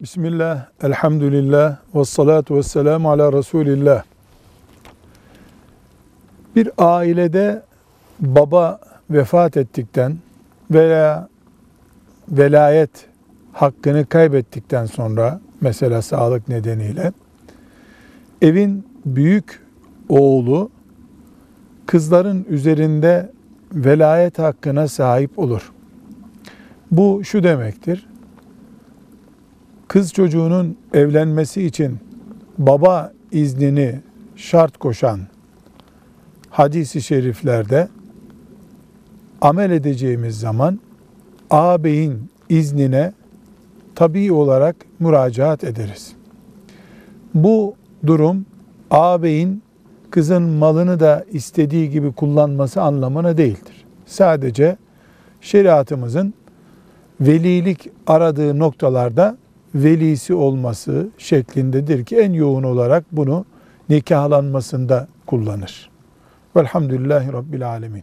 Bismillah, elhamdülillah, ve salatu ve selamu ala Resulillah. Bir ailede baba vefat ettikten veya velayet hakkını kaybettikten sonra mesela sağlık nedeniyle evin büyük oğlu kızların üzerinde velayet hakkına sahip olur. Bu şu demektir kız çocuğunun evlenmesi için baba iznini şart koşan hadisi şeriflerde amel edeceğimiz zaman ağabeyin iznine tabii olarak müracaat ederiz. Bu durum ağabeyin kızın malını da istediği gibi kullanması anlamına değildir. Sadece şeriatımızın velilik aradığı noktalarda velisi olması şeklindedir ki en yoğun olarak bunu nikahlanmasında kullanır. Velhamdülillahi Rabbil Alemin.